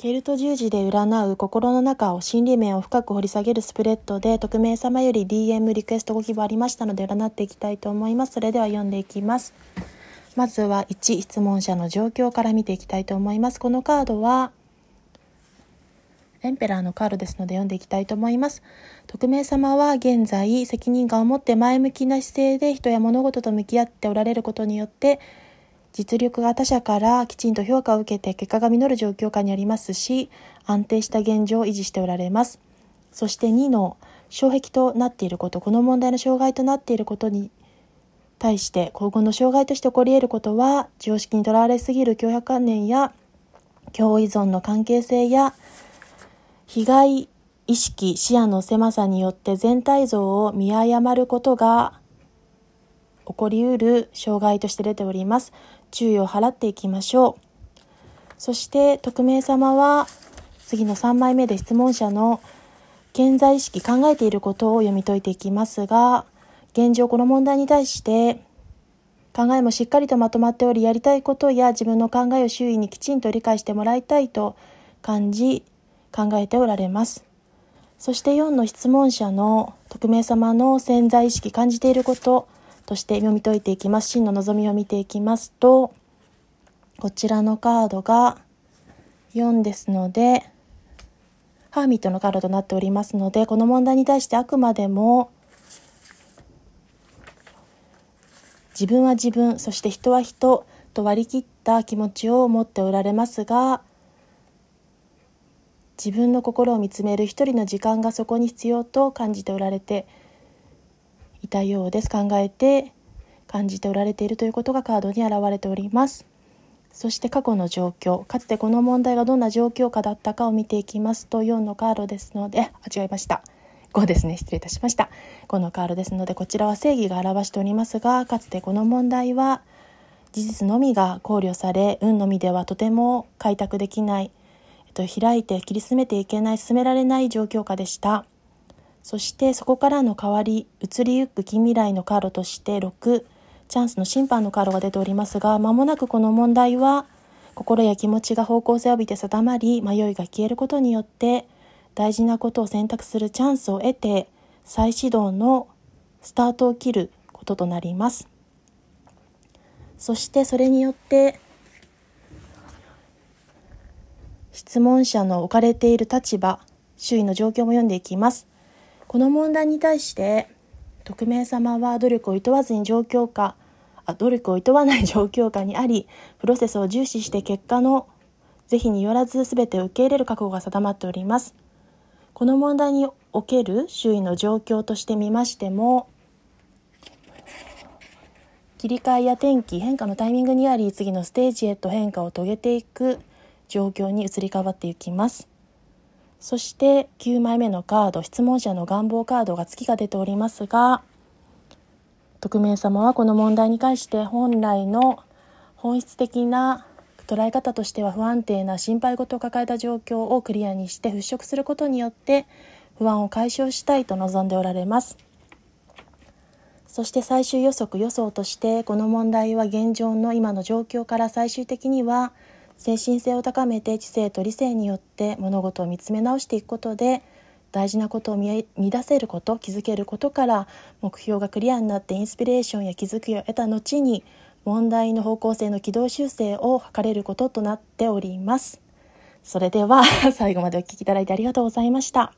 ケルト十字で占う心の中を心理面を深く掘り下げるスプレッドで匿名様より DM リクエストご希望ありましたので占っていきたいと思います。それでは読んでいきます。まずは1質問者の状況から見ていきたいと思います。このカードはエンペラーのカードですので読んでいきたいと思います。匿名様は現在責任感を持って前向きな姿勢で人や物事と向き合っておられることによって実力が他者からきちんと評価を受けて結果が実る状況下にありますし、安定した現状を維持しておられます。そして2の障壁となっていること、この問題の障害となっていることに対して今後の障害として起こり得ることは常識にとらわれすぎる脅迫観念や共依存の関係性や被害意識視野の狭さによって全体像を見誤ることが起こりうる障害として出ております。注意を払っていきましょう。そして匿名様は次の3枚目で質問者の健在意識考えていることを読み解いていきますが現状この問題に対して考えもしっかりとまとまっておりやりたいことや自分の考えを周囲にきちんと理解してもらいたいと感じ考えておられますそして4の質問者の匿名様の潜在意識感じていることとして読み解いていきます。真の望みを見ていきますと、こちらのカードが4ですので、ハーミットのカードとなっておりますので、この問題に対してあくまでも、自分は自分、そして人は人と割り切った気持ちを持っておられますが、自分の心を見つめる一人の時間がそこに必要と感じておられていたようです。考えて感じておられているということがカードに表れております。そして過去の状況かつてこの問題がどんな状況下だったかを見ていきますと4のカードですのであ違いました。5ですね。失礼いたしました。5のカードですのでこちらは正義が表しておりますがかつてこの問題は事実のみが考慮され運のみではとても開拓できない、えっと、開いて切り進めていけない進められない状況下でした。そしてそこからの変わり移りゆく近未来のカードとして6チャンスの審判のカードが出ておりますが間もなくこの問題は心や気持ちが方向性を帯びて定まり迷いが消えることによって大事なことを選択するチャンスを得て再始動のスタートを切ることとなります。そしてそれによって質問者の置かれている立場周囲の状況も読んでいきます。この問題に対して匿名様は努力を厭わずに状況下あ努力を厭わない状況下にありプロセスを重視して結果の是非によらず全てを受け入れる覚悟が定まっております。この問題における周囲の状況としてみましても切り替えや転機変化のタイミングにあり次のステージへと変化を遂げていく状況に移り変わっていきます。そして9枚目のカード質問者の願望カードが月が出ておりますが匿名様はこの問題に関して本来の本質的な捉え方としては不安定な心配事を抱えた状況をクリアにして払拭することによって不安を解消したいと望んでおられます。そして最終予測予想としてこの問題は現状の今の状況から最終的には精神性を高めて知性と理性によって物事を見つめ直していくことで大事なことを見出せること気づけることから目標がクリアになってインスピレーションや気づきを得た後に問題の方向性の軌道修正を図れることとなっております。それでは 最後までお聴きいただいてありがとうございました。